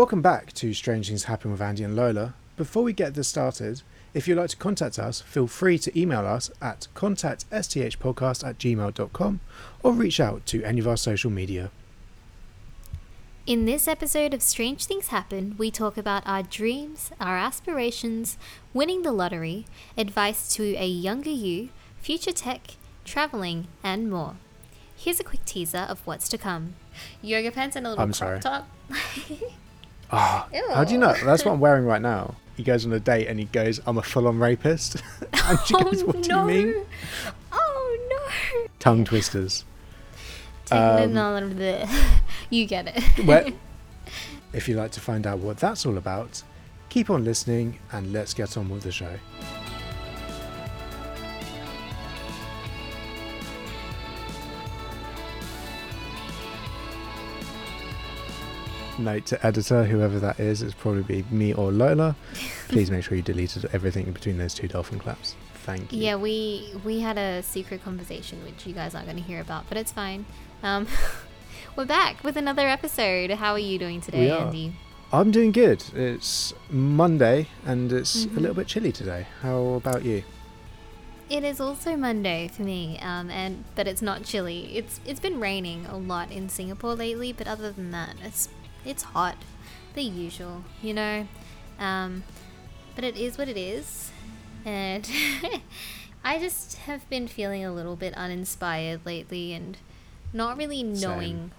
Welcome back to Strange Things Happen with Andy and Lola. Before we get this started, if you'd like to contact us, feel free to email us at contactsthpodcast at gmail.com or reach out to any of our social media. In this episode of Strange Things Happen, we talk about our dreams, our aspirations, winning the lottery, advice to a younger you, future tech, traveling, and more. Here's a quick teaser of what's to come. Yoga pants and a little I'm crop sorry. top. Ah, how do you know? That's what I'm wearing right now. He goes on a date and he goes, I'm a full on rapist. and she goes, What do no. you mean? Oh no! Tongue twisters. Um, all of the- you get it. Well, if you'd like to find out what that's all about, keep on listening and let's get on with the show. Note to editor, whoever that is, it's probably be me or Lola. Please make sure you deleted everything in between those two dolphin claps. Thank you. Yeah, we we had a secret conversation which you guys aren't going to hear about, but it's fine. Um, we're back with another episode. How are you doing today, We are. Andy? I'm doing good. It's Monday and it's Mhm. a little bit chilly today. How about you? It is also Monday for me, um, and but it's not chilly. It's it's been raining a lot in Singapore lately, but other than that, it's it's hot, the usual, you know. Um, but it is what it is, and I just have been feeling a little bit uninspired lately, and not really Same. knowing,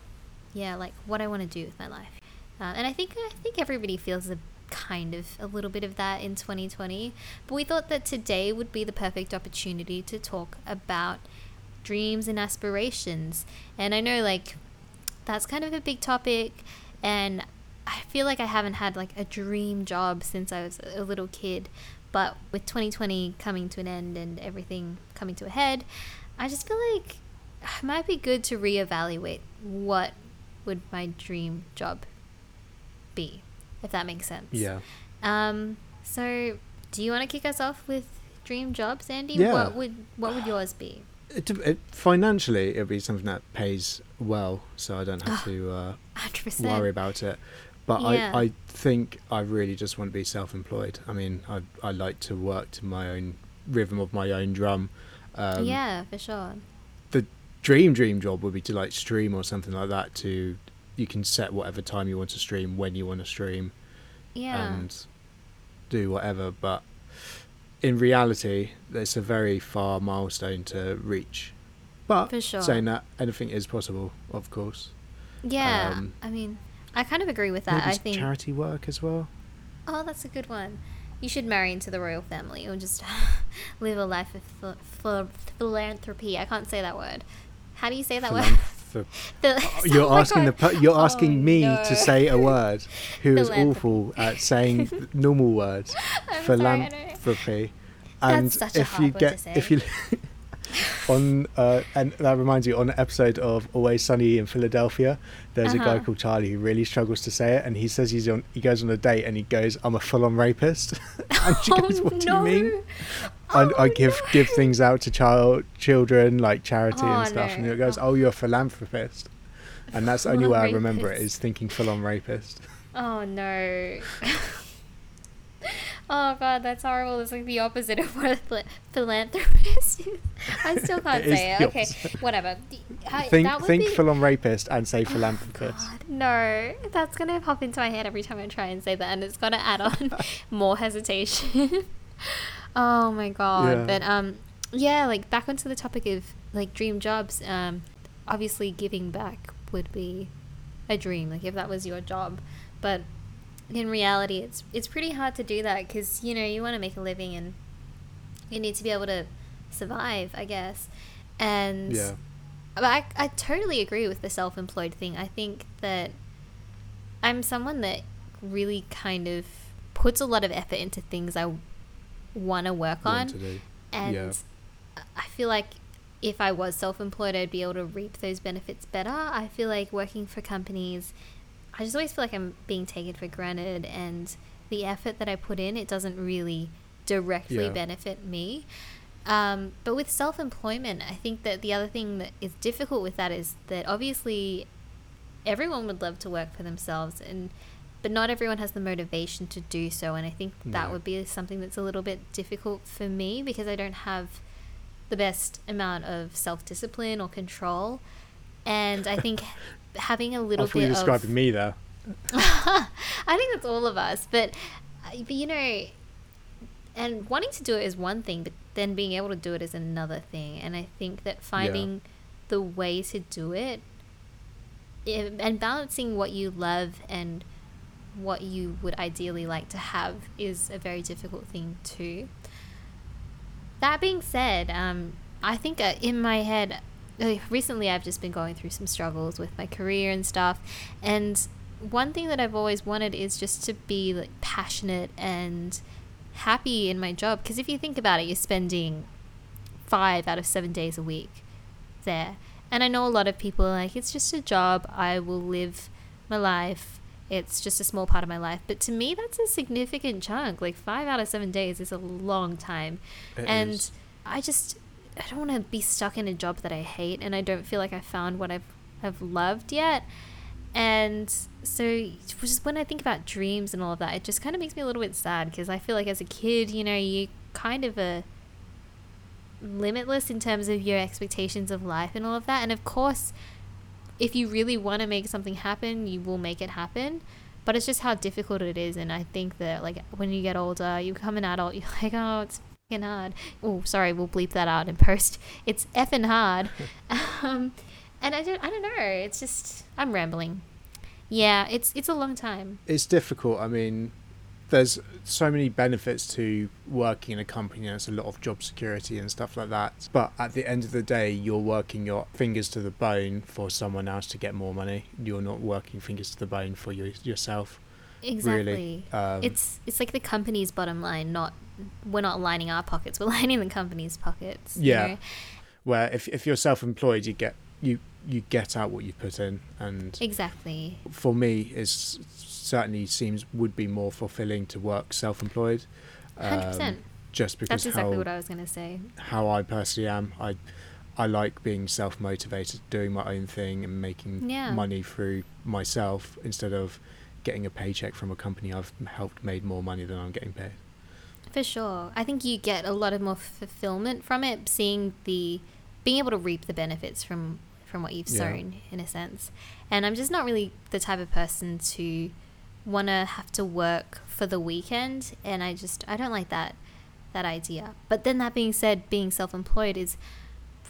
yeah, like what I want to do with my life. Uh, and I think I think everybody feels a kind of a little bit of that in 2020. But we thought that today would be the perfect opportunity to talk about dreams and aspirations. And I know like that's kind of a big topic and I feel like I haven't had like a dream job since I was a little kid. But with 2020 coming to an end and everything coming to a head, I just feel like it might be good to reevaluate what would my dream job be, if that makes sense. Yeah. Um. So, do you want to kick us off with dream jobs, Andy? Yeah. What would What would yours be? It, it, financially, it'll be something that pays well, so I don't have to uh, worry about it. But Yeah. I, I think I really just want to be self-employed. I mean, I, I like to work to my own rhythm of my own drum. Um, yeah, for sure. The dream dream job would be to like stream or something like that. To you can set whatever time you want to stream, when you want to stream, Yeah. and do whatever. But in reality, it's a very far milestone to reach. But For sure. saying that, anything is possible, of course. yeah. um, I mean, I kind of agree with that. I think. charity work as well. oh, that's a good one. You should marry into the royal family or just live a life of ph- ph- philanthropy. I can't say that word. How do you say that word? Philanthrop- Phil- You're Oh my asking the you're Oh, me no. to say a word who is Philanthropy. awful at saying normal words. I'm sorry, I know. Philanthropy. And a if hard you word get if you on uh, and that reminds you on an episode of Always Sunny in Philadelphia, there's a guy Uh-huh. called Charlie who really struggles to say it, and he says he's on he goes on a date and he goes, "I'm a full-on rapist," and she goes, Oh, "What do you mean?" I, I Oh, give no. give things out to child children like charity Oh, and stuff, and no. it goes, "Oh, you're a philanthropist," and that's the only way I remember it is thinking full-on rapist. Oh no. oh god, that's horrible. It's like the opposite of what a phil- philanthropist is. I still can't It say it. Okay, opposite. whatever. I- think think be- full-on rapist and say Oh, philanthropist. God, no, that's gonna pop into my head every time I try and say that, and it's gonna add on more hesitation. oh my god! Yeah. But um, yeah, like back onto the topic of like dream jobs. Um, obviously, giving back would be a dream. Like if that was your job, but in reality, it's it's pretty hard to do that because you know you want to make a living and you need to be able to survive, I guess. And Yeah. but I, I totally agree with the self-employed thing. I think that I'm someone that really kind of puts a lot of effort into things I want to work on, and yeah. I feel like if I was self-employed, I'd be able to reap those benefits better. I feel like working for companies, I just always feel like I'm being taken for granted, and the effort that I put in, it doesn't really directly Yeah. benefit me. Um, but with self employment, I think that the other thing that is difficult with that is that obviously everyone would love to work for themselves and but not everyone has the motivation to do so. And I think that No. would be something that's a little bit difficult for me because I don't have the best amount of self discipline or control. And I think having a little thought you bit of describing me there. I think that's all of us. But, uh, but you know, and wanting to do it is one thing, but then being able to do it is another thing. And I think that finding the way to do it and balancing what you love and what you would ideally like to have is a very difficult thing too. That being said, um, I think uh, in my head, uh, recently I've just been going through some struggles with my career and stuff. And one thing that I've always wanted is just to be like passionate and happy in my job. Because if you think about it, you're spending five out of seven days a week there. And I know a lot of people are like, it's just a job. I will live my life. It's just a small part of my life. But to me, that's a significant chunk. Like five out of seven days is a long time. It and is. I just, I don't want to be stuck in a job that I hate. And I don't feel like I found what I've, have loved yet. And so, just when I think about dreams and all of that, it just kind of makes me a little bit sad because I feel like as a kid, you know, you kind of a limitless in terms of your expectations of life and all of that. And of course, if you really want to make something happen, you will make it happen. But it's just how difficult it is. And I think that, like, when you get older, you become an adult, you're like, oh, it's fucking hard. Oh, sorry, we'll bleep that out in post. It's effing hard. um, and I don't, I don't know. It's just, I'm rambling. Yeah, it's it's a long time. it's difficult. I mean, there's so many benefits to working in a company. There's a lot of job security and stuff like that. But at the end of the day, you're working your fingers to the bone for someone else to get more money. You're not working fingers to the bone for your, yourself. Exactly. Um, it's it's like the company's bottom line, not we're not lining our pockets, we're lining the company's pockets. you Yeah. know? Where if if you're self-employed, you get you you get out what you put in, and Exactly. for me, is certainly seems would be more fulfilling to work self-employed. Hundred um, percent. Just because That's exactly how what I was gonna say. how I personally am. I I like being self motivated, doing my own thing and making Yeah. money through myself instead of getting a paycheck from a company I've helped made more money than I'm getting paid. For sure. I think you get a lot of more fulfillment from it, seeing the being able to reap the benefits from from what you've Yeah. sown in a sense. And I'm just not really the type of person to want to have to work for the weekend and I just I don't like that that idea. But then that being said, being self-employed is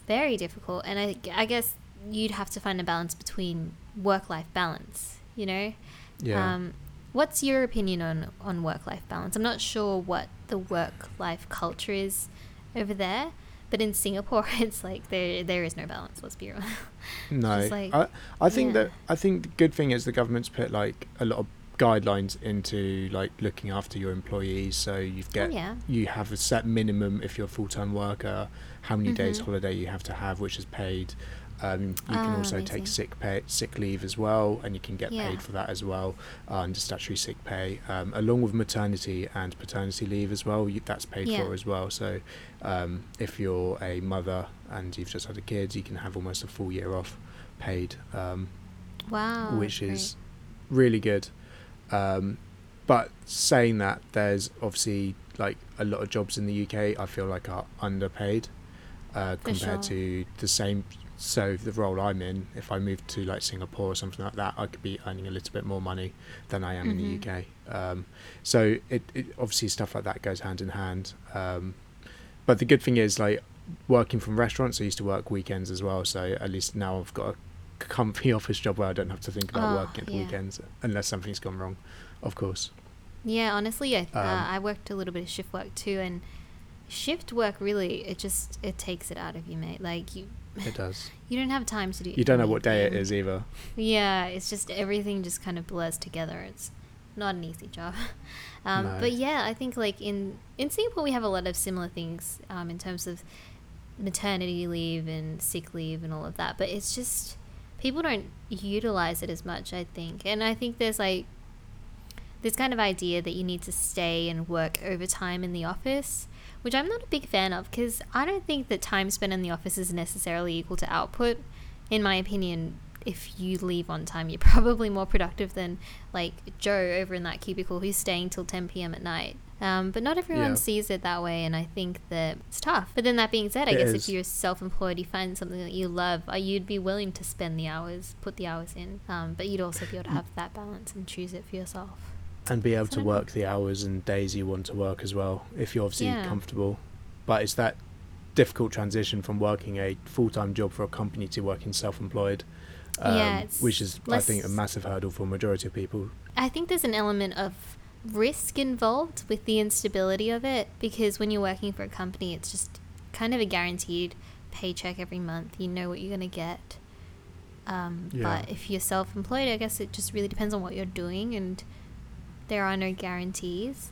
very difficult and I I guess you'd have to find a balance between work-life balance, you know? Yeah. Um, what's your opinion on, on work life balance? I'm not sure what the work life culture is over there, but in Singapore, it's like there there is no balance. Let's be real. no, like- I I think yeah. that I think the good thing is the government's put like a lot of guidelines into like looking after your employees. So you oh, get yeah. you have a set minimum if you're a full time worker, how many days Mhm. holiday you have to have, which is paid. Um, you can Ah, also amazing. take sick pay, sick leave as well, and you can get Yeah. paid for that as well uh, under statutory sick pay, um, along with maternity and paternity leave as well. You, that's paid Yeah. for as well. So um, if you're a mother and you've just had a kid, you can have almost a full year off paid, um, Wow. which is really good. Um, but saying that, there's obviously like a lot of jobs in the UK I feel like are underpaid uh, compared sure. to the same. So the role I'm in, if I moved to like Singapore or something like that, I could be earning a little bit more money than I am in Mhm. the UK. Um, so it, it obviously stuff like that goes hand in hand. Um, but the good thing is like working from restaurants. I used to work weekends as well, so at least now I've got a comfy office job where I don't have to think about Oh, working at the yeah. weekends unless something's gone wrong, of course. Yeah, honestly, I, uh, Um, I worked a little bit of shift work too, and shift work really it just it takes it out of you, mate. Like you It does. you don't have time to do. You don't know what day it is either. Yeah, it's just everything just kind of blurs together. It's not an easy job. Um, No. But yeah, I think like in in Singapore we have a lot of similar things um, in terms of maternity leave and sick leave and all of that. But it's just people don't utilize it as much. I think, and I think there's like this kind of idea that you need to stay and work overtime in the office, which I'm not a big fan of because I don't think that time spent in the office is necessarily equal to output. In my opinion, if you leave on time, you're probably more productive than like Joe over in that cubicle who's staying till 10 p.m. at night. Um, but not everyone Yeah. sees it that way, and I think that it's tough. But then that being said, I It guess is. if you're self-employed, you find something that you love, uh, you'd be willing to spend the hours, put the hours in. Um, but you'd also be able to have that balance and choose it for yourself. And be able to work the hours and days you want to work as well if you're obviously Yeah. comfortable but it's that difficult transition from working a full-time job for a company to working self-employed um, Yeah, which is i think a massive hurdle for a majority of people I think there's an element of risk involved with the instability of it because when you're working for a company, it's just kind of a guaranteed paycheck every month. You know what you're going to get. Um, Yeah. But if you're self employed, I guess it just really depends on what you're doing and there are no guarantees.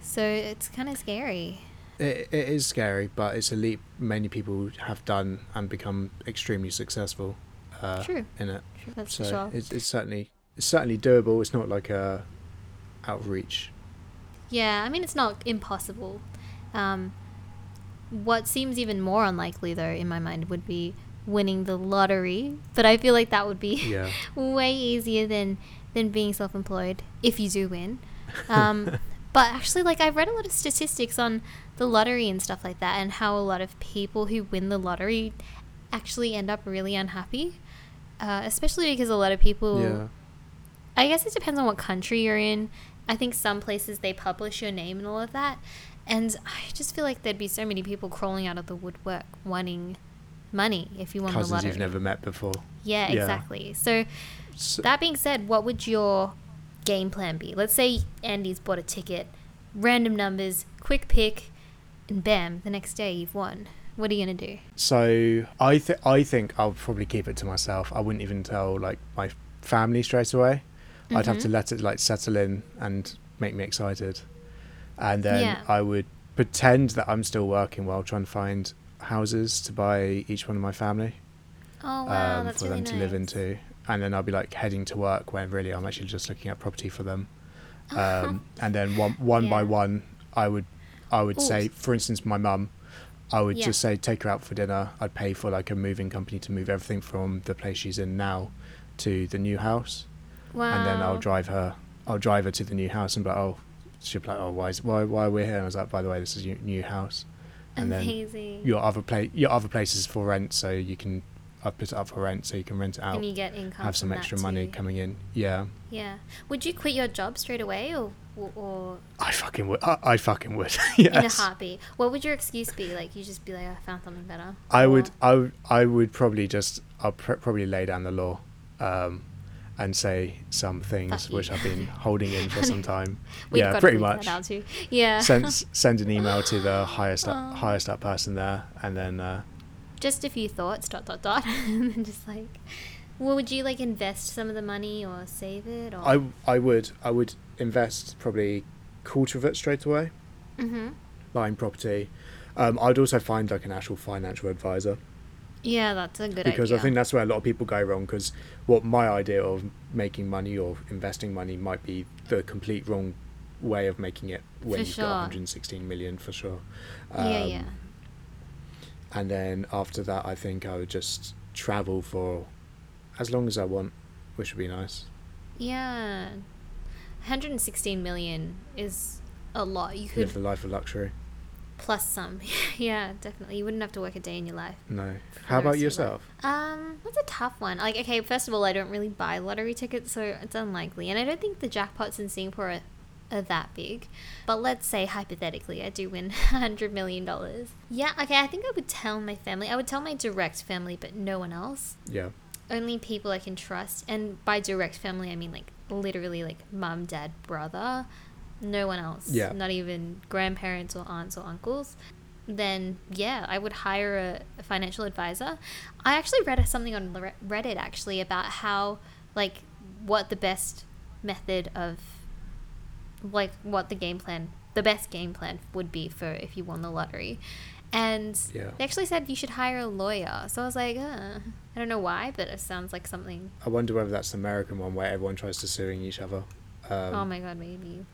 So it's kind of scary. it, it is scary but it's a leap many people have done and become extremely successful uh, True. in it True, That's so for sure. it's, it's certainly it's certainly doable it's not like a outreach Yeah, I mean, it's not impossible. Um, what seems even more unlikely, though, in my mind, would be winning the lottery. But I feel like that would be yeah way easier than than being self-employed if you do win. Um, but actually, like I've read a lot of statistics on the lottery and stuff like that, and how a lot of people who win the lottery actually end up really unhappy. Uh, especially because a lot of people yeah I guess it depends on what country you're in. I think some places they publish your name and all of that. And I just feel like there'd be so many people crawling out of the woodwork wanting money if you won the lottery. you've never met before yeah, Yeah. exactly. So so, that being said, what would your game plan be? Let's say Andy's bought a ticket, random numbers, quick pick, and bam, the next day you've won. What are you gonna do? So I th- I think I'll probably keep it to myself. I wouldn't even tell like my family straight away. I'd have to Mhm. let it like settle in and make me excited, and then Yeah. I would pretend that I'm still working while trying to find houses to buy each one of my family Oh wow, um, that's for really them to live into, and then I'll be like heading to work when really I'm actually just looking at property for them, um, and then one one by one I would I would Ooh. say for instance my mum I would Yeah. just say take her out for dinner. I'd pay for like a moving company to move everything from the place she's in now to the new house, Wow. and then I'll drive her. I'll drive her to the new house and be like, oh, she'll be like, oh, why, is, why, why are we here? And I was like, by the way, this is your new house, and Amazing. then your other place, your other place is for rent, so you can. I put it up for rent, so you can rent it out, and you get income. have some extra money coming in. Yeah, Yeah. Would you quit your job straight away, or or, I fucking would. I, I fucking would. in a yes. heartbeat? What would your excuse be? Like you just be like, I found something better. I Or- would, I, would- I would probably just, I'll pr- probably lay down the law, um, and say some things which I've been holding in for some time. We've yeah, got to pretty much. Yeah. send send an email to the highest up, highest up person there, and then uh, just a few thoughts. Dot dot dot. and then just like, well, would you like invest some of the money or save it? Or I I would I would invest probably quarter of it straight away, Mm-hmm. buying property. Um, I'd also find like an actual financial advisor Yeah, that's a good because idea. I think that's where a lot of people go wrong. Because what my idea of making money or investing money might be the complete wrong way of making it when For you've sure. got 116 million for sure. yeah, yeah. And then after that, I think I would just travel for as long as I want, which would be nice. Yeah. 116 million is a lot. You could Live the life of luxury. plus some. yeah, definitely. You wouldn't have to work a day in your life. No. How about your yourself? Um, that's a tough one. Like, okay, first of all, I don't really buy lottery tickets, so it's unlikely, and I don't think the jackpots in Singapore are that big. But let's say hypothetically, I do win hundred million dollars. Yeah, okay. I think I would tell my family. I would tell my direct family, but no one else. Yeah. Only people I can trust, and by direct family, I mean like literally like mum, dad, brother. No one else. Yeah. Not even grandparents or aunts or uncles then yeah, I would hire a, a financial advisor. I actually read something on Reddit actually about how like what the best method of like what the game plan, the best game plan would be for if you won the lottery. And Yeah. they actually said you should hire a lawyer. So I was like, uh, I don't know why, but it sounds like something. I wonder whether that's the American one where everyone tries to suing each other. Um, oh my god, maybe.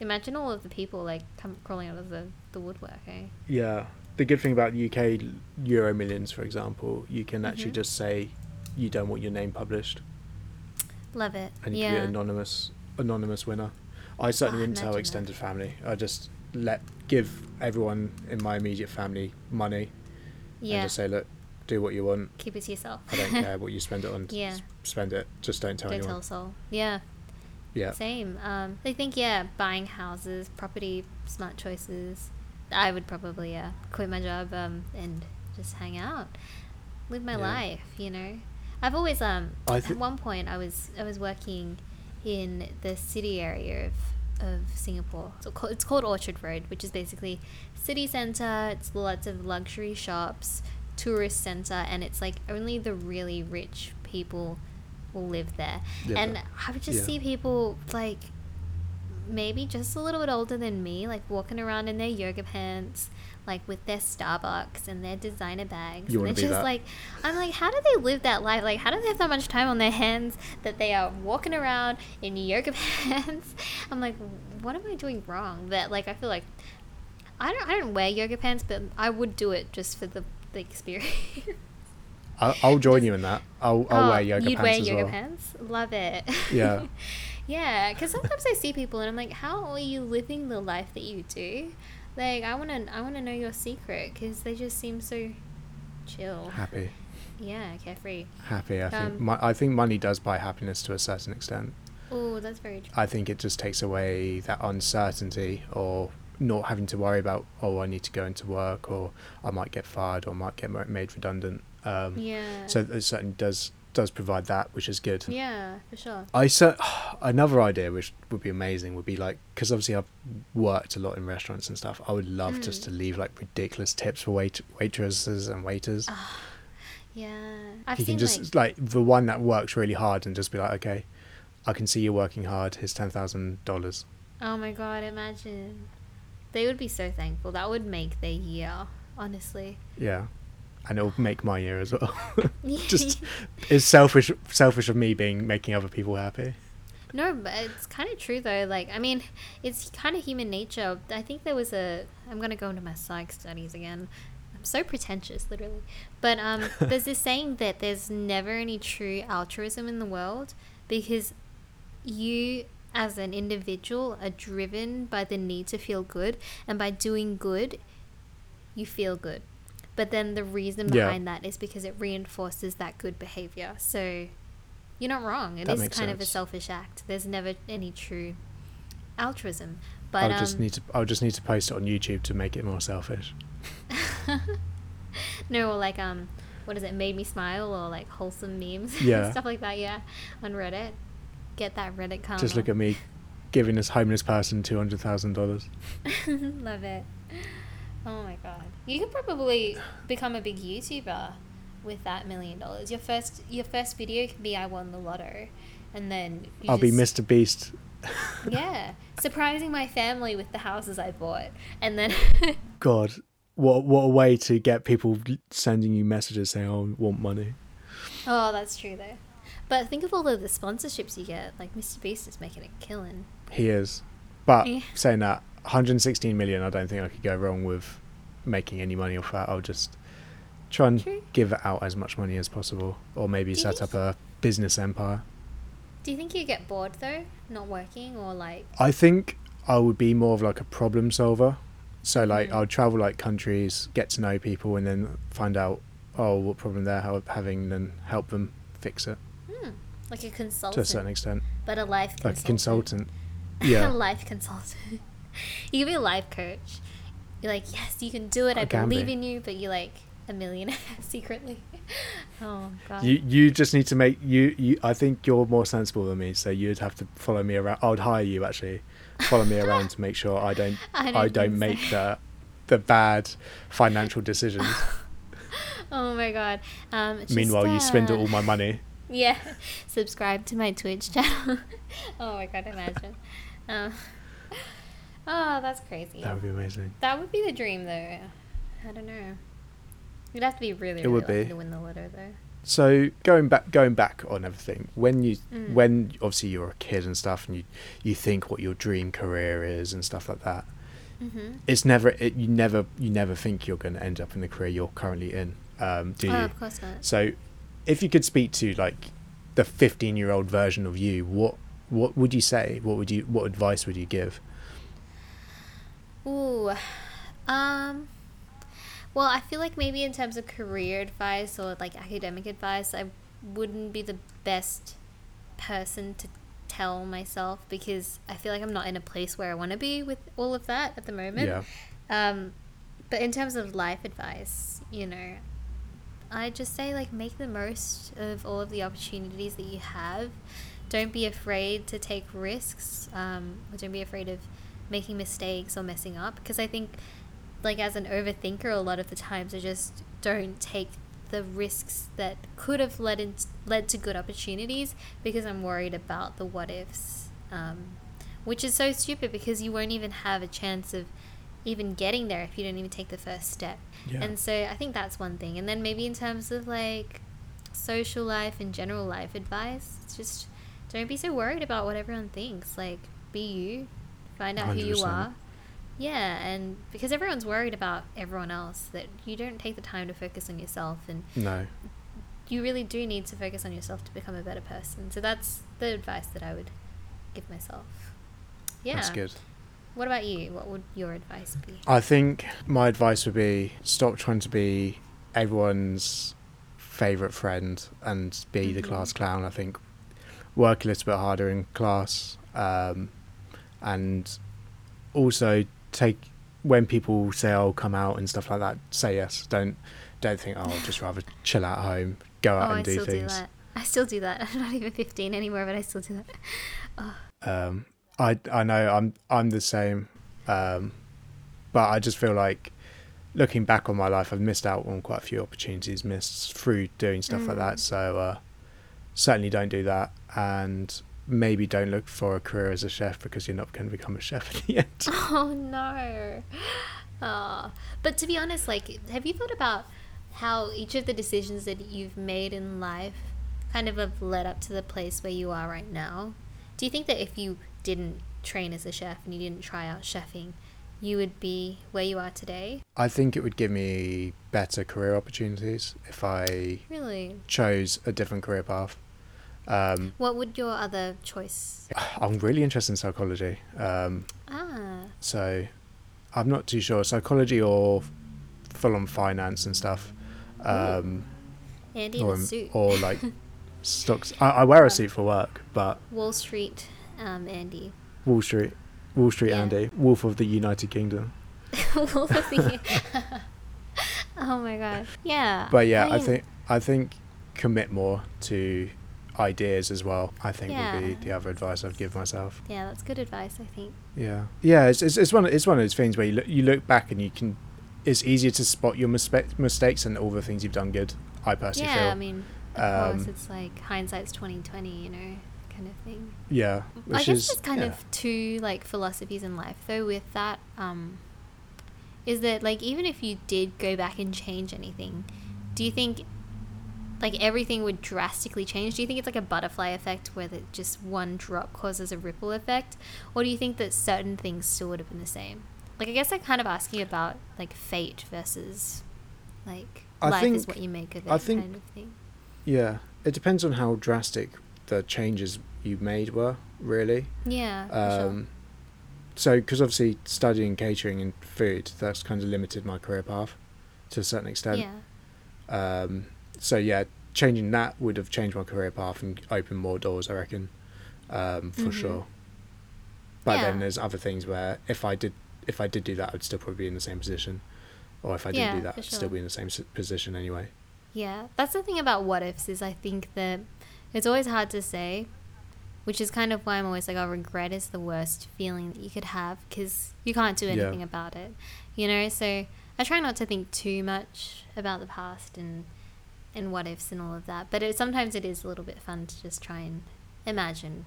Imagine all of the people like come crawling out of the, the woodwork, eh? Yeah. The good thing about UK Euro Millions, for example, you can actually Mhm. just say you don't want your name published Love it. and you yeah. can be anonymous anonymous winner. I certainly Ah, wouldn't tell imagine that. extended family. I just let give everyone in my immediate family money and just say, look, do what you want. Keep it to yourself. I don't care what you spend it on. Yeah. s- Spend it. Just don't tell Don't tell anyone. a soul. Yeah. Yeah. Same. Um, I think yeah, buying houses, property, smart choices. I would probably yeah quit my job um and just hang out, live my Yeah. life. You know, I've always um I at one point I was I was working in the city area of of Singapore. So it's called Orchard Road, which is basically city center. It's lots of luxury shops, tourist center, and it's like only the really rich people will live there. Yeah, and I would just yeah. see people like maybe just a little bit older than me, like walking around in their yoga pants, like with their Starbucks and their designer bags. You and it's just that. like I'm like, how do they live that life? Like how do they have that much time on their hands that they are walking around in yoga pants? I'm like, what am I doing wrong? That like I feel like I don't I don't wear yoga pants, but I would do it just for the the experience. I'll, I'll join you in that. I'll, I'll Oh, wear yoga you'd pants wear as yoga well. pants? Love it. Yeah. yeah, because sometimes I see people and I'm like, how are you living the life that you do? Like, I want to, I want to know your secret because they just seem so chill. Happy. Yeah, carefree. Happy. I think. Um, Mo- I think money does buy happiness to a certain extent. Oh, that's very true. I think it just takes away that uncertainty or not having to worry about oh I need to go into work or I might get fired or might get made redundant. Um, Yeah. So it certainly does does provide that, which is good. yeah, for sure. I cer- another idea which would be amazing would be like because obviously I've worked a lot in restaurants and stuff. I would love just Mm. to leave like ridiculous tips for wait waitresses and waiters. Ah, Yeah, I've you can just like, the one that works really hard and just be like, okay, I can see you're working hard. Here's ten thousand dollars. oh my god, imagine. They would be so thankful. That would make their year, honestly. Yeah, and it'll make my year as well. just it's selfish selfish of me being making other people happy. No, but it's kind of true though. Like, I mean, it's kind of human nature. I think there was a. I'm gonna go into my psych studies again. I'm so pretentious, literally. But um, there's this saying that there's never any true altruism in the world because you, as an individual, are driven by the need to feel good, and by doing good, you feel good. But then the reason Yeah. behind that is because it reinforces that good behavior. So you're not wrong. It is That makes kind of a selfish act. There's never any true altruism. But I'll um, just need to I'll just need to post it on YouTube to make it more selfish. no, or like um, what is it? Made me smile, or like wholesome memes, Yeah. stuff like that. Yeah, on Reddit. Get that Reddit karma. Just look at me giving this homeless person two hundred thousand dollars. Love it. Oh my god, you could probably become a big YouTuber with that million dollars. Your first your first video could be I won the lotto, and then I'll be Mr. Beast. Yeah, surprising my family with the houses I bought, and then God, what what a way to get people sending you messages saying, "Oh, I want money." oh, that's true though. But think of all of the sponsorships you get. Like Mr. Beast is making a killing. He is, but Yeah. saying that, 116 million. I don't think I could go wrong with making any money off that. I'll just try and True. give out as much money as possible, or maybe Do set up a business empire. Do you think you get bored though, not working, or like? I think I would be more of like a problem solver. So like Mm. I'll travel like countries, get to know people, and then find out oh what problem they're having, then help them fix it Hmm, like a consultant. to a certain extent, but a life like a consultant. consultant. Yeah, a life consultant. You can be a life coach. You're like, yes, you can do it. I, I believe be. in you, but you're like a millionaire secretly. oh god. you you just need to make you you. I think you're more sensible than me, so you'd have to follow me around. I'd hire you actually, follow me around to make sure I don't I I don't don't, make so. the the bad financial decisions. oh my god. Um, just, Meanwhile, you uh, all my money. Yeah. Subscribe to my Twitch channel. oh my god, imagine. Um, oh, that's crazy. That would be amazing. That would be the dream, though. I don't know. You'd have to be really, It really would lucky be. to win the lotto, though. So going back, going back on everything, when you, Mm. when obviously you're a kid and stuff, and you, you think what your dream career is and stuff like that. Mm-hmm. It's never, it, you never, you never think you're going to end up in the career you're currently in, um, do you? Oh, of course not. So, if you could speak to like the 15 year old version of you, what what would you say? What would you what advice would you give? Ooh, um, well, I feel like maybe in terms of career advice or like academic advice, I wouldn't be the best person to tell myself because I feel like I'm not in a place where I want to be with all of that at the moment. Yeah. Um, but in terms of life advice, you know, I just say like make the most of all of the opportunities that you have. Don't be afraid to take risks. Um, or don't be afraid of making mistakes or messing up because I think like as an overthinker a lot of the times I just don't take the risks that could have led in, led to good opportunities because I'm worried about the what ifs um, which is so stupid because you won't even have a chance of even getting there if you don't even take the first step. Yeah. and so I think that's one thing. And then maybe in terms of like social life and general life advice it's just don't be so worried about what everyone thinks. Like be you find out who you are yeah and because everyone's worried about everyone else that you don't take the time to focus on yourself and No. you really do need to focus on yourself to become a better person so that's the advice that i would give myself yeah That's good. what about you what would your advice be I think my advice would be stop trying to be everyone's favorite friend and be the Mhm. class clown. I think work a little bit harder in class, um, and also take when people say, "Oh, come out" and stuff like that. Say yes. Don't don't think, "Oh, I'd just rather chill at home, go out oh and i do still things." do that i still do that i'm not even 15 anymore but i still do that Um, I I know I'm I'm the same, um, but I just feel like looking back on my life, I've missed out on quite a few opportunities missed through doing stuff like that. Mm. So uh, certainly don't do that, and maybe don't look for a career as a chef because you're not going to become a chef at the end. Oh no. Oh. But to be honest, like, have you thought about how each of the decisions that you've made in life kind of have led up to the place where you are right now? Do you think that if you didn't train as a chef and you didn't try out chefing, you would be where you are today? I think it would give me better career opportunities if I Really? chose a different career path. Um, What would your other choice? I'm really interested in psychology. Um, Ah, So I'm not too sure. Psychology or full on finance and stuff. Um, Andy in or, a suit. or like stocks. I, I wear a Um, suit for work, but Wall Street, um, Andy. Wall Street, Wall Street Yeah. Andy, Wolf of the United Kingdom. Wolf of the- oh my god. Yeah. But yeah, I mean, think I think commit more to ideas as well. I think would be the other advice I'd give myself. Yeah, that's good advice, I think. Yeah, yeah. It's it's, it's one of, it's one of those things where you look, you look back and you can. It's easier to spot your mispe- mistakes and all the things you've done good. I personally yeah, feel. I mean, of course, Um, it's like hindsight's twenty twenty, you know, kind of thing. yeah, I guess is there's kind yeah. of two like philosophies in life, though. With that, um, is that like even if you did go back and change anything, do you think like everything would drastically change? Do you think it's like a butterfly effect where that just one drop causes a ripple effect, or do you think that certain things still would have been the same? Like I guess I'm kind of asking about like fate versus like I life is what you make of it I think- kind of thing. Yeah, it depends on how drastic the changes you made were, really. Yeah. for sure. Um, so, because obviously studying catering and food, that's kind of limited my career path to a certain extent. yeah. Um, so yeah, changing that would have changed my career path and opened more doors, I reckon, um, for Mhm. sure. But then there's other things where if I did if I did do that, I'd still probably be in the same position, or if I didn't Yeah, do that, I'd still be in the same position anyway. Yeah, that's the thing about what ifs is I think that it's always hard to say, which is kind of why I'm always like, oh, regret is the worst feeling that you could have because you can't do Yeah. anything about it, you know. So I try not to think too much about the past and and what ifs and all of that. But it, sometimes it is a little bit fun to just try and imagine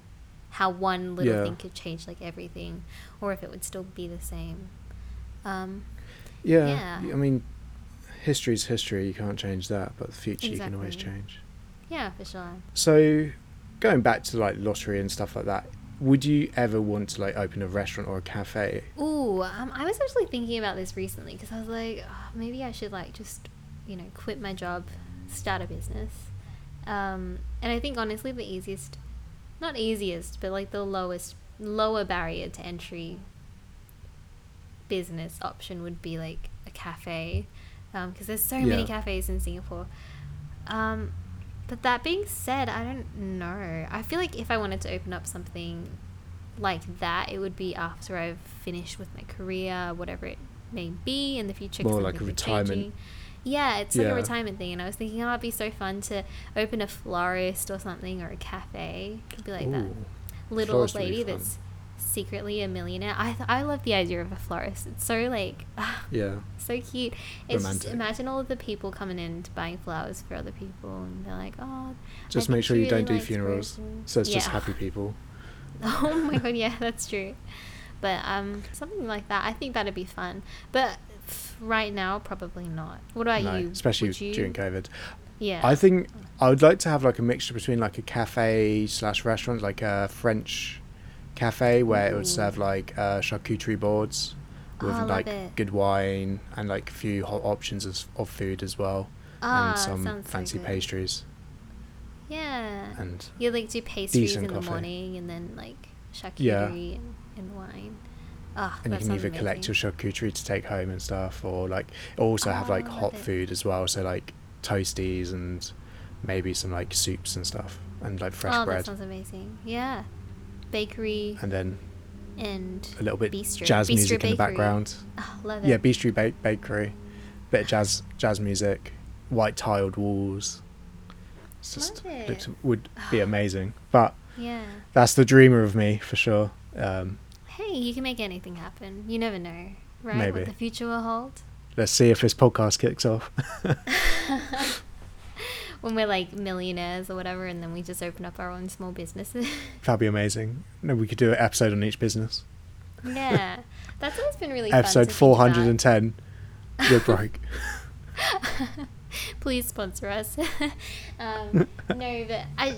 how one little Yeah. thing could change like everything, or if it would still be the same. Um, Yeah, Yeah. I mean, history's history. You can't change that, but the future you can always change. yeah, for sure. So, going back to like lottery and stuff like that, would you ever want to like open a restaurant or a cafe? Ooh, um, I was actually thinking about this recently because I was like, oh, maybe I should like just, you know, quit my job, start a business. Um, and I think honestly the easiest, not easiest, but like the lowest, lower barrier to entry business option would be like a cafe, because there's so many cafes in Singapore. Um, but that being said, I don't know. I feel like if I wanted to open up something like that, it would be after I've finished with my career, whatever it may be in the future. More like a thinking of retirement. changing. Yeah, it's like Yeah. a retirement thing, and I was thinking, oh, it'd be so fun to open a florist or something or a cafe. It'd be like that little old lady that's secretly a millionaire. I th- I love the idea of a florist. It's so like Yeah. so cute. It's just imagine all of the people coming in to buying flowers for other people, and they're like, oh. Just make sure you don't do funerals. roses." So it's just happy people. Oh my god, yeah, that's true. But um, something like that, I think that'd be fun. But right now, probably not. What about no, you? especially you? during COVID. Yeah. I think I would like to have like a mixture between like a cafe slash restaurant, like a French cafe where it would serve like uh, charcuterie boards with Oh, like good wine and like a few hot options of, of food as well, Ah, and some sounds so fancy pastries Yeah. and You like do pastries in the morning and then like charcuterie Yeah. and, and wine. Ah, and you can either collect your amazing. charcuterie to take home and stuff, or like also have Oh, like hot food as well, so like toasties and maybe some like soups and stuff and like fresh oh, bread, that sounds amazing. Yeah. Bakery and then and a little bit Bistro. jazz Bistro music in the background. Oh, love it. Yeah, Bistro ba- Bakery, bit of jazz jazz music, white tiled walls. It's just looks, it. would be amazing. But Yeah. that's the dreamer of me for sure. Um, Hey, you can make anything happen. You never know, right? Maybe. What the future will hold. let's see if this podcast kicks off. when we're like millionaires or whatever, and then we just open up our own small businesses. That'd be amazing. No, we could do an episode on each business. yeah, that's always been really episode four hundred and ten. four about. hundred and ten. We're broke. Please sponsor us. um, no, but I.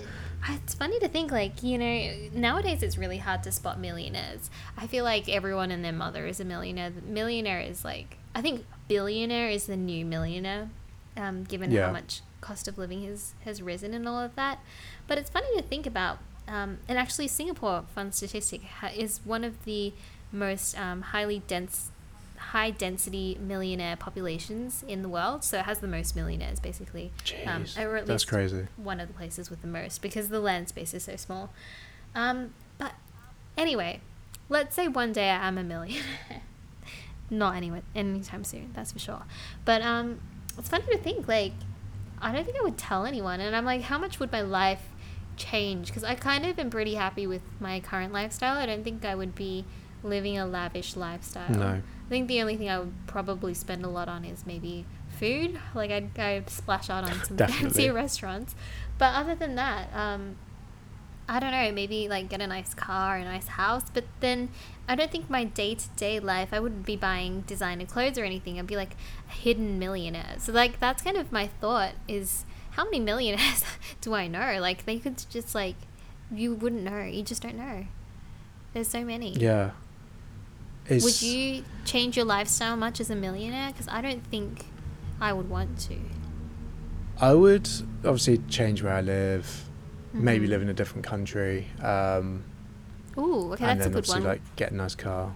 It's funny to think, like, you know, nowadays it's really hard to spot millionaires. I feel like everyone and their mother is a millionaire. Millionaire is like, I think billionaire is the new millionaire, um, given Yeah. how much cost of living has, has risen and all of that. But it's funny to think about. Um, and actually, Singapore, fun statistic, ha- is one of the most um, highly dense high density millionaire populations in the world. So it has the most millionaires basically. Um, or at that's least crazy. one of the places with the most because the land space is so small. Um, but anyway, let's say one day I'm a millionaire. Not anyway, anytime soon, that's for sure. But um, it's funny to think like I don't think I would tell anyone, and I'm like, how much would my life change? Because I kind of am pretty happy with my current lifestyle. I don't think I would be living a lavish lifestyle. No. I think the only thing I would probably spend a lot on is maybe food. Like I'd, I'd splash out on some fancy restaurants. But other than that, um, I don't know, maybe like get a nice car, a nice house. But then I don't think my day to day life, I wouldn't be buying designer clothes or anything. I'd be like a hidden millionaire. So like that's kind of my thought is how many millionaires do I know? Like they could just like, you wouldn't know. You just don't know. There's so many. Yeah. It's, Would you change your lifestyle much as a millionaire? Because I don't think I would want to. I would obviously change where I live. Maybe Mhm. live in a different country. Um, Ooh, okay, and that's a then good obviously one. like get a nice car.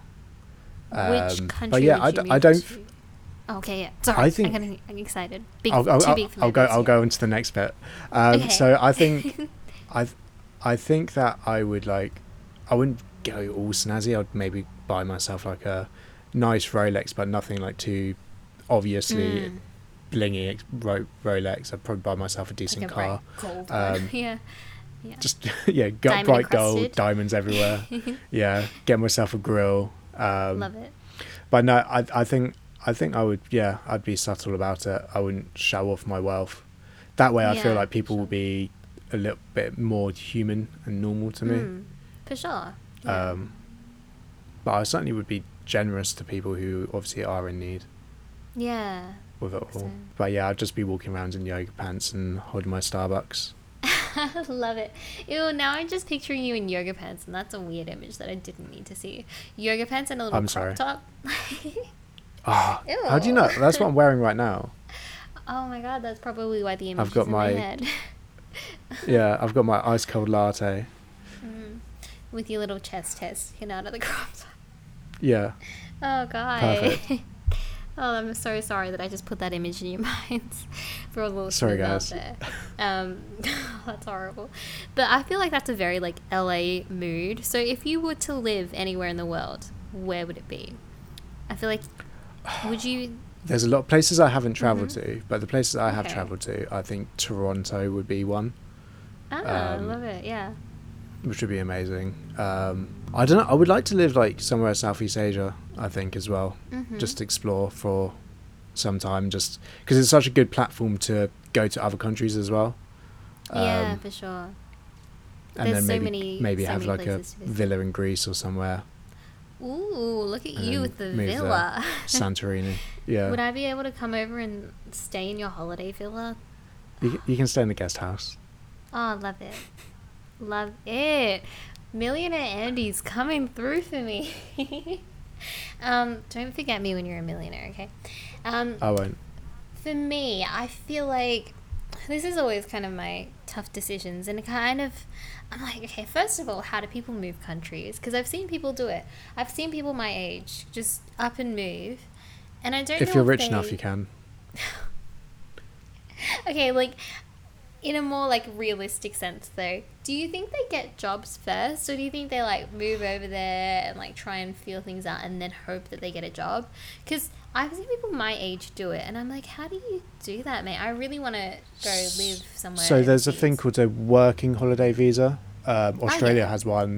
Which Um, country but yeah, I, d- don't. to? Okay, yeah. Sorry, I I think- I'm excited. Big, I'll, I'll, too big for my I'll go. I'll go into the next bit. Um, Okay. So I think, I, I think that I would like, I wouldn't go all snazzy. I'd maybe buy myself like a nice Rolex, but nothing like too obviously Mm, blingy Ro- Rolex. I'd probably buy myself a decent like a car. gold Um, yeah. Yeah. Just yeah, got bright gold, diamonds everywhere. yeah, get myself a grill. Um, Love it. But no, I I think I think I would yeah I'd be subtle about it. I wouldn't show off my wealth. That way, I feel like people sure. will be a little bit more human and normal to me. Mm, for sure. Yeah. Um, but I certainly would be generous to people who obviously are in need yeah. with it all. So- But yeah, I'd just be walking around in yoga pants and holding my Starbucks. Love it. Ew, now I'm just picturing you in yoga pants, and that's a weird image that I didn't need to see. Yoga pants and a little I'm crop sorry. top. Ah, how do you know? That's what I'm wearing right now. oh my god, that's probably why the image I've got is in my- my head. yeah, I've got my ice cold latte. Mm. With your little chest test, you know, out of the crop. Yeah, Oh god. Perfect. oh, I'm so sorry that I just put that image in your minds for the listeners Sorry, out guys. there. Um, that's horrible. But I feel like that's a very like LA mood. So if you were to live anywhere in the world, where would it be? I feel like would you? there's a lot of places I haven't traveled Mhm. to, but the places I have Okay. traveled to, I think Toronto would be one, Ah, I Um, love it. Yeah. which would be amazing. Um, I don't know. I would like to live like somewhere in Southeast Asia. I think as well, Mm-hmm. just explore for some time, just because it's such a good platform to go to other countries as well. yeah, Um, for sure. and There's then so maybe many- maybe so have like a places to visit. villa in Greece or somewhere, Ooh, look at you with the villa. Santorini. Yeah, Would I be able to come over and stay in your holiday villa? you, you can stay in the guest house. Oh, love it. Love it. Millionaire Andy's coming through for me. um, don't forget me when you're a millionaire, okay? Um, I won't. for me, I feel like this is always kind of my tough decisions, and kind of, I'm like, okay, first of all, how do people move countries? Because I've seen people do it. I've seen people my age just up and move, and I don't. If you're rich enough, you can. Okay, like in a more like realistic sense though, do you think they get jobs first or do you think they like move over there and like try and feel things out and then hope that they get a job? Cuz I've seen people my age do it and I'm like, how do you do that, mate? I really want to go live somewhere. So there's a thing called a working holiday visa. Um, Australia Oh, yeah. has one,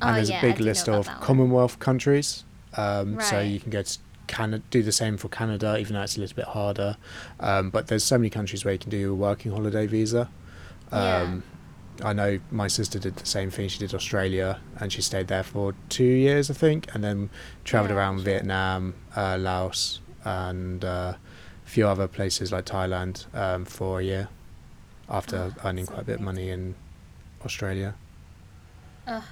and Oh, there's yeah, a big list of. Commonwealth countries. Um, So you can go to Canada, do the same for Canada, even though it's a little bit harder. Um, but there's so many countries where you can do a working holiday visa. Yeah. Um, I know my sister did the same thing. She did Australia, and she stayed there for two years, I think, and then travelled Yeah, around. Vietnam, uh, Laos, and uh, a few other places like Thailand um, for a year after Oh, earning so quite a bit of money in Australia. Ugh.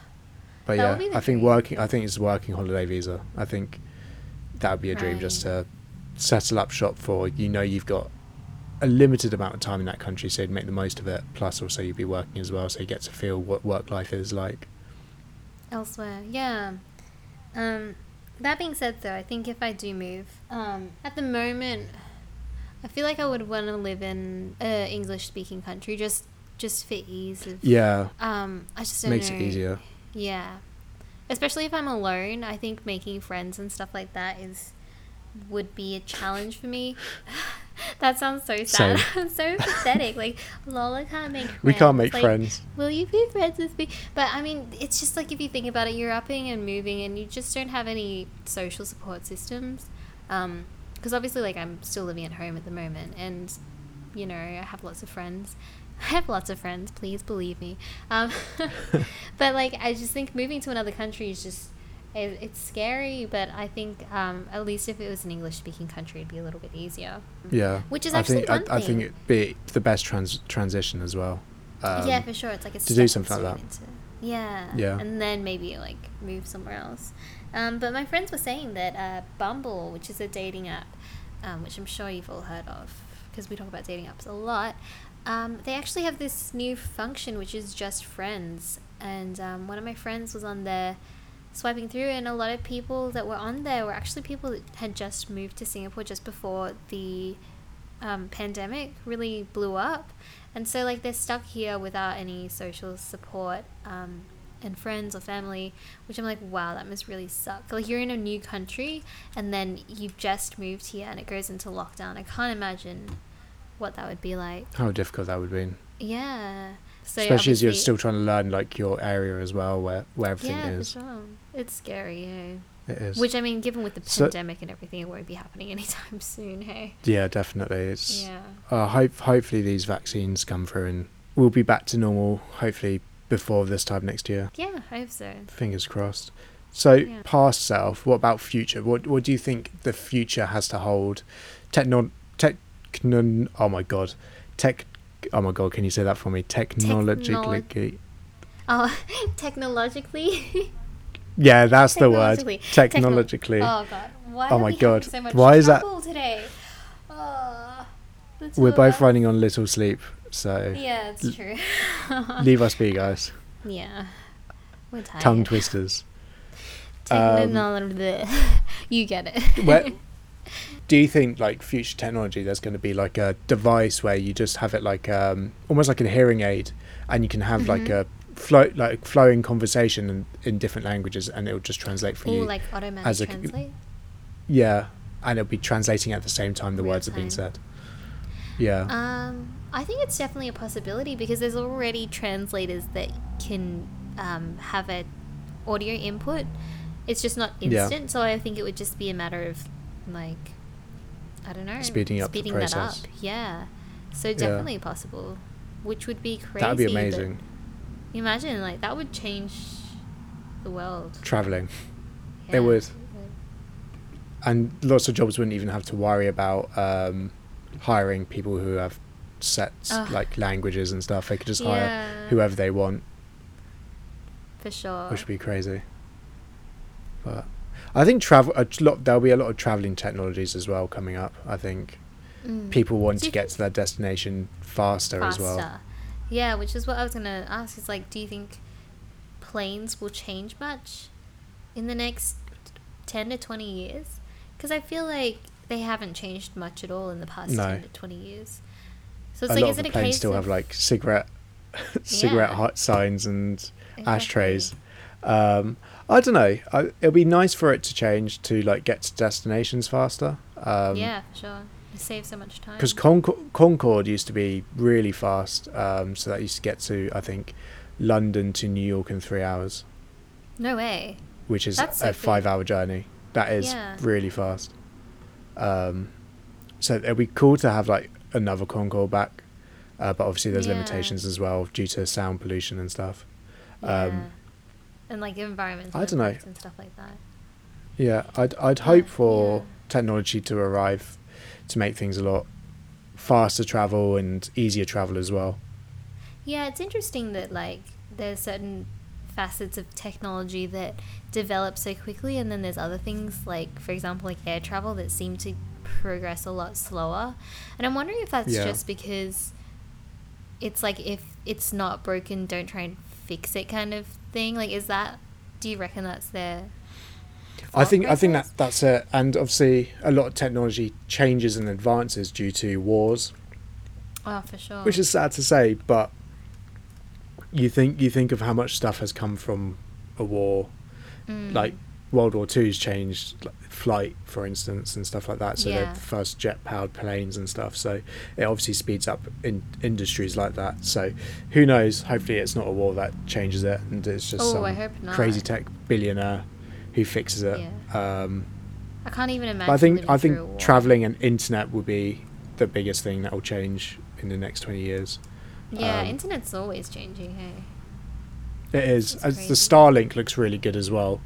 But yeah, would be the I think dream. working. I think it's working holiday visa. I think that would be a dream just to settle up shop for. You know, you've got a limited amount of time in that country, so you'd make the most of it. Plus, also you'd be working as well, so you get to feel what work life is like. elsewhere. Yeah. Um, that being said, though, I think if I do move, um, at the moment, I feel like I would want to live in a English-speaking country, just just for ease of. Yeah, Um, I just don't makes know. it easier. Yeah, especially if I'm alone. I think making friends and stuff like that is would be a challenge for me. that sounds so sad. I'm so pathetic. Like Lola can't make. Friends. We can't make Like, friends. Will you be friends with me? But I mean, it's just like if you think about it, you're upping and moving, and you just don't have any social support systems. Um, because obviously, like I'm still living at home at the moment, and you know I have lots of friends. I have lots of friends. Please believe me. Um, but like I just think moving to another country is just it, it's scary. But I think um, at least if it was an English speaking country, it'd be a little bit easier. Yeah, Which is I actually think I, one I think thing. it'd be the best trans- transition as well. Um, yeah, for sure. It's like a to do something like stone into- yeah. Yeah. And then maybe like move somewhere else. Um, but my friends were saying that uh, Bumble, which is a dating app, um, which I'm sure you've all heard of because we talk about dating apps a lot. Um, they actually have this new function which is just friends. And um, one of my friends was on there swiping through, and a lot of people that were on there were actually people that had just moved to Singapore just before the um, pandemic really blew up. And so, like, they're stuck here without any social support um, and friends or family, which I'm like, wow, that must really suck. Like, you're in a new country and then you've just moved here and it goes into lockdown. I can't imagine what that would be like. How difficult that would be, Yeah. So especially as you're still trying to learn like your area as well, where where everything yeah, is. for sure. It's scary, hey. It is. Which I mean, given with the So- pandemic and everything, it won't be happening anytime soon, hey. yeah, definitely. It's Yeah. uh, hope hopefully these vaccines come through and we'll be back to normal. Hopefully before this time next year. Yeah, I hope so. Fingers crossed. So Yeah. past self, what about future? What what do you think the future has to hold? Techno techno oh my god. Tech oh my god, can you say that for me? Technologically Technolo- Oh, technologically. Yeah, that's the word. Technologically. Technologically. oh god, why Oh my God. so much Why is that- today? Oh, We're both running on little sleep. So Yeah, it's true. leave us be, guys. yeah. We're tired. Tongue twisters. Um, you get it. Do you think like future technology there's going to be like a device where you just have it like um almost like a hearing aid and you can have like Mhm. a flow like flowing conversation in, in different languages and it'll just translate for Or you like automatic as a- translate. yeah and it'll be translating at the same time the Real words are being said yeah Um, I think it's definitely a possibility because there's already translators that can um, have a audio input. It's just not Yeah. instant, so I think it would just be a matter of like I don't know, Speeding up the speeding that up. Yeah, so definitely possible, which would be crazy. that'd be amazing Imagine like that would change the world. traveling Yeah, would. and lots of jobs wouldn't even have to worry about um hiring people who have set Ugh. like languages and stuff they could just hire whoever they want for sure. which would be crazy. But I think travel a lot. There'll be a lot of traveling technologies as well coming up. I think Mm. people want Do to get to their destination faster, as well. Yeah, which is what I was gonna ask. Is like, do you think planes will change much in the next ten to twenty years? Because I feel like they haven't changed much at all in the past No. ten to twenty years. So it's a like, lot is of it a planes still have like cigarette cigarette Yeah. hot signs and ashtrays. Um, I don't know. I, it'll be nice for it to change to like get to destinations faster. Um, yeah, for sure. It saves so much time. because Concord, Concorde used to be really fast. Um, so that used to get to I think London to New York in three hours. no way. which is That's a good. five hour journey. That is Yeah. really fast. Um, so it'd be cool to have like another Concorde back, uh, but obviously there's Yeah. limitations as well due to sound pollution and stuff. Yeah. And like environmental I dunno. and stuff like that. Yeah, I'd I'd hope for yeah. technology to arrive to make things a lot faster travel and easier travel as well. Yeah, it's interesting that like there's certain facets of technology that develop so quickly and then there's other things like for example like air travel that seem to progress a lot slower. And I'm wondering if that's Yeah. just because it's like if it's not broken, don't try and fix it kind of thing. Like is that do you reckon that's their I think I think that that's it, and obviously a lot of technology changes and advances due to wars. Oh, for sure. which is sad to say, but you think you think of how much stuff has come from a war, Mm. like World War Two has changed flight, for instance, and stuff like that. So Yeah. the first jet-powered planes and stuff. So it obviously speeds up in industries like that. So who knows? Hopefully, it's not a war that changes it, and it's just Oh, some crazy tech billionaire who fixes it. Um, I can't even imagine. I think I think traveling and internet will be the biggest thing that will change in the next twenty years. Yeah, um, internet's always changing. Hey. It is. As the. Starlink looks really good as well.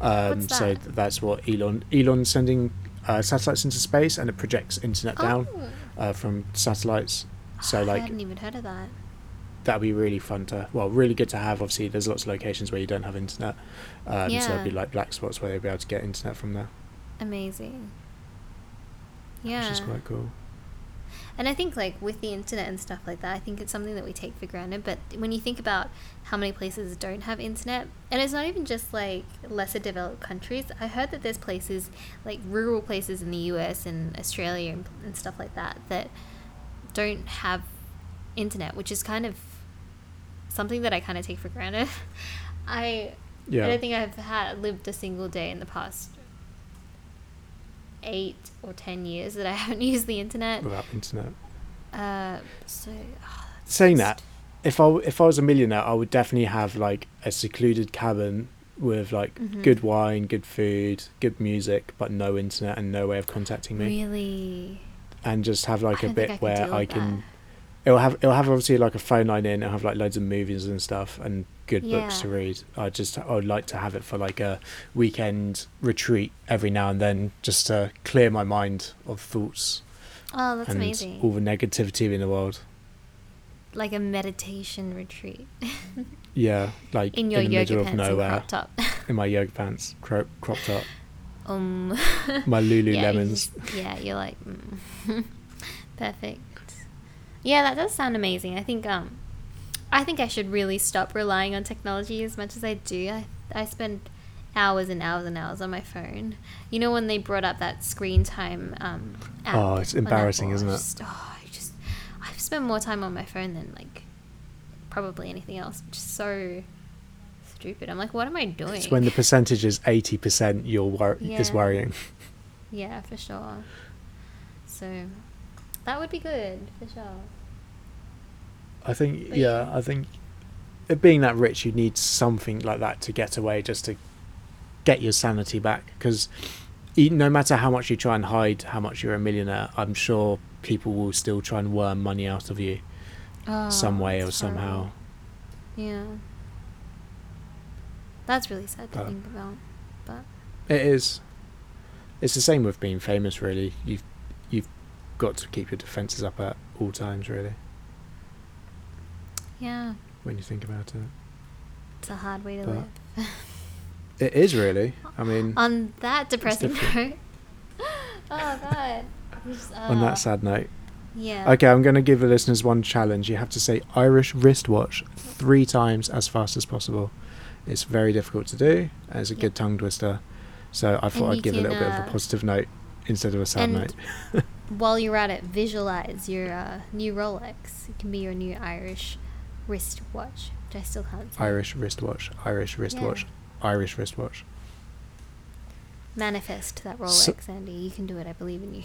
Um, so that? th- that's what Elon Elon's sending uh, satellites into space, and it projects internet down Oh. uh, from satellites. So I like hadn't even heard of that. that'd be really fun to, well, really good to have. Obviously, there's lots of locations where you don't have internet, um, so it'd be like black spots where they'd be able to get internet from there, Amazing. Yeah. which is quite cool. And I think like with the internet and stuff like that, I think it's something that we take for granted. But when you think about how many places don't have internet, and it's not even just like lesser developed countries. I heard that there's places like rural places in the US and Australia and, and stuff like that that don't have internet, which is kind of something that I kind of take for granted. I Yeah. I don't think I've had lived a single day in the past eight or ten years that I haven't used the internet. Without internet. Uh, so oh, Saying just- that, if I if I was a millionaire, I would definitely have like a secluded cabin with like Mhm. good wine, good food, good music, but no internet and no way of contacting me, really, and just have like I a bit I where I can. that. It'll have it'll have obviously like a phone line in. It'll have like loads of movies and stuff and good books to read. I just I would like to have it for like a weekend retreat every now and then, just to clear my mind of thoughts Oh, that's and amazing! all the negativity in the world. Like a meditation retreat Yeah, like in your in the yoga middle of pants and nowhere, crop top. in my yoga pants, cro- cropped up, um, my yeah, you Lululemons. yeah, you're like mm. perfect. Yeah, that does sound amazing. I think um, I think I should really stop relying on technology as much as I do. I I spend hours and hours and hours on my phone. You know when they brought up that screen time um app Oh, it's embarrassing, isn't it? Just, oh, I just I've spent more time on my phone than like probably anything else, which is so stupid. I'm like, what am I doing? It's when the percentage is 80% you're wor- is worrying. Yeah, for sure. So that would be good for sure. I think, yeah. I think it being that rich, you need something like that to get away just to get your sanity back. Because no matter how much you try and hide how much you're a millionaire, I'm sure people will still try and worm money out of you ah, some Oh, way or somehow. horrible. Yeah. That's really sad to But- think about. But It is. It's the same with being famous, really. You've you've got to keep your defences up at all times, really. Yeah, When you think about it, it's a hard way to But- live. it is really. I mean, On that depressing note. oh god. Just, on uh, that sad note. Yeah. Okay, I'm going to give the listeners one challenge. You have to say Irish wristwatch three times as fast as possible. It's very difficult to do, and it's a Yeah. good tongue twister. So I thought I'd give a little can, bit of a uh, positive note instead of a sad and note. While you're at it, visualize your uh, new Rolex. It can be your new Irish wristwatch, which I still can't say. Irish wristwatch, Irish wristwatch, Irish wristwatch. Manifest that So- Rolex, Andy. You can do it. I believe in you.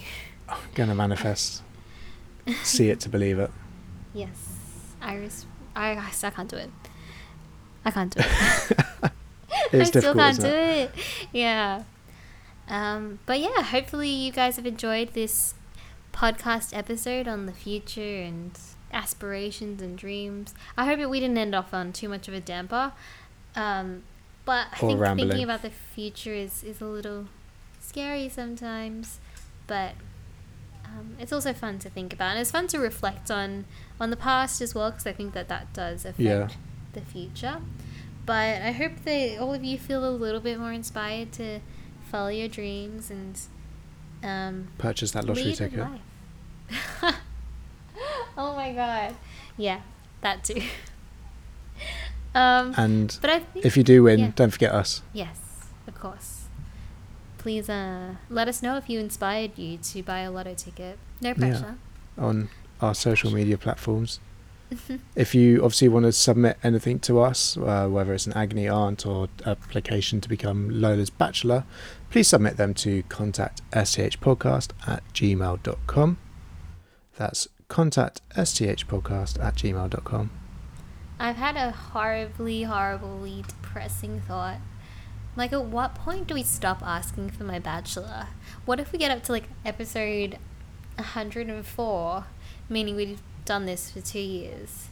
I'm going to manifest. See it to believe it. Yes, Iris. I, I still can't do it. I can't do it. It's I still can't do it? it. Yeah. Um, but yeah, hopefully you guys have enjoyed this podcast episode on the future and aspirations and dreams. I hope that we didn't end off on too much of a damper. Um, but I Or think rambling. thinking about the future is, is a little scary sometimes. But um, it's also fun to think about, and it's fun to reflect on on the past as well, because I think that that does affect Yeah. the future. But I hope that all of you feel a little bit more inspired to follow your dreams and um, Purchase that lottery ticket. oh my god! Yeah, that too. um, And but I think if you do win, yeah. don't forget us. Yes, of course. Please uh, let us know if you inspired you to buy a lotto ticket. No pressure. on our social media platforms. if you obviously want to submit anything to us, uh, whether it's an agony aunt or application to become Lola's bachelor, please submit them to contact sthpodcast at gmail.com. That's contact sthpodcast at gmail.com. I've had a horribly, horribly depressing thought. Like, at what point do we stop asking for my bachelor? What if we get up to like episode 104, meaning we've done this for two years,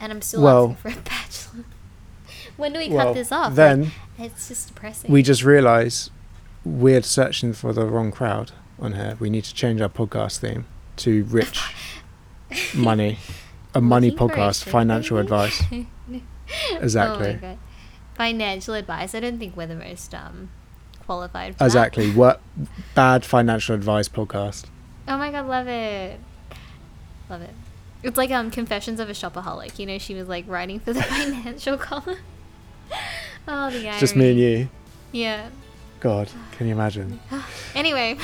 and I'm still Well- asking for a bachelor? when do we Well, cut this off? Like, then it's just depressing. we just realise we're searching for the wrong crowd on here. We need to change our podcast theme to rich money, a money Looking for a podcast, financial advice. Exactly. Oh. Financial advice. I don't think we're the most um qualified. For that. Exactly. What bad financial advice podcast? Oh my god, love it. Love it. It's like um Confessions of a Shopaholic. You know, she was like writing for the financial column. oh, the irony. Just me and you. Yeah. God, can you imagine? Anyway,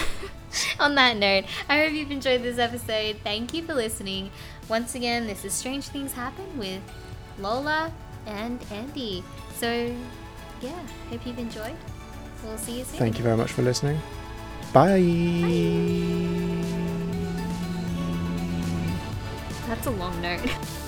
on that note, I hope you've enjoyed this episode. Thank you for listening. Once again, this is Strange Things Happen with Lola and Andy. So, yeah, hope you've enjoyed. We'll see you soon. Thank you very much for listening. Bye. That's a long note.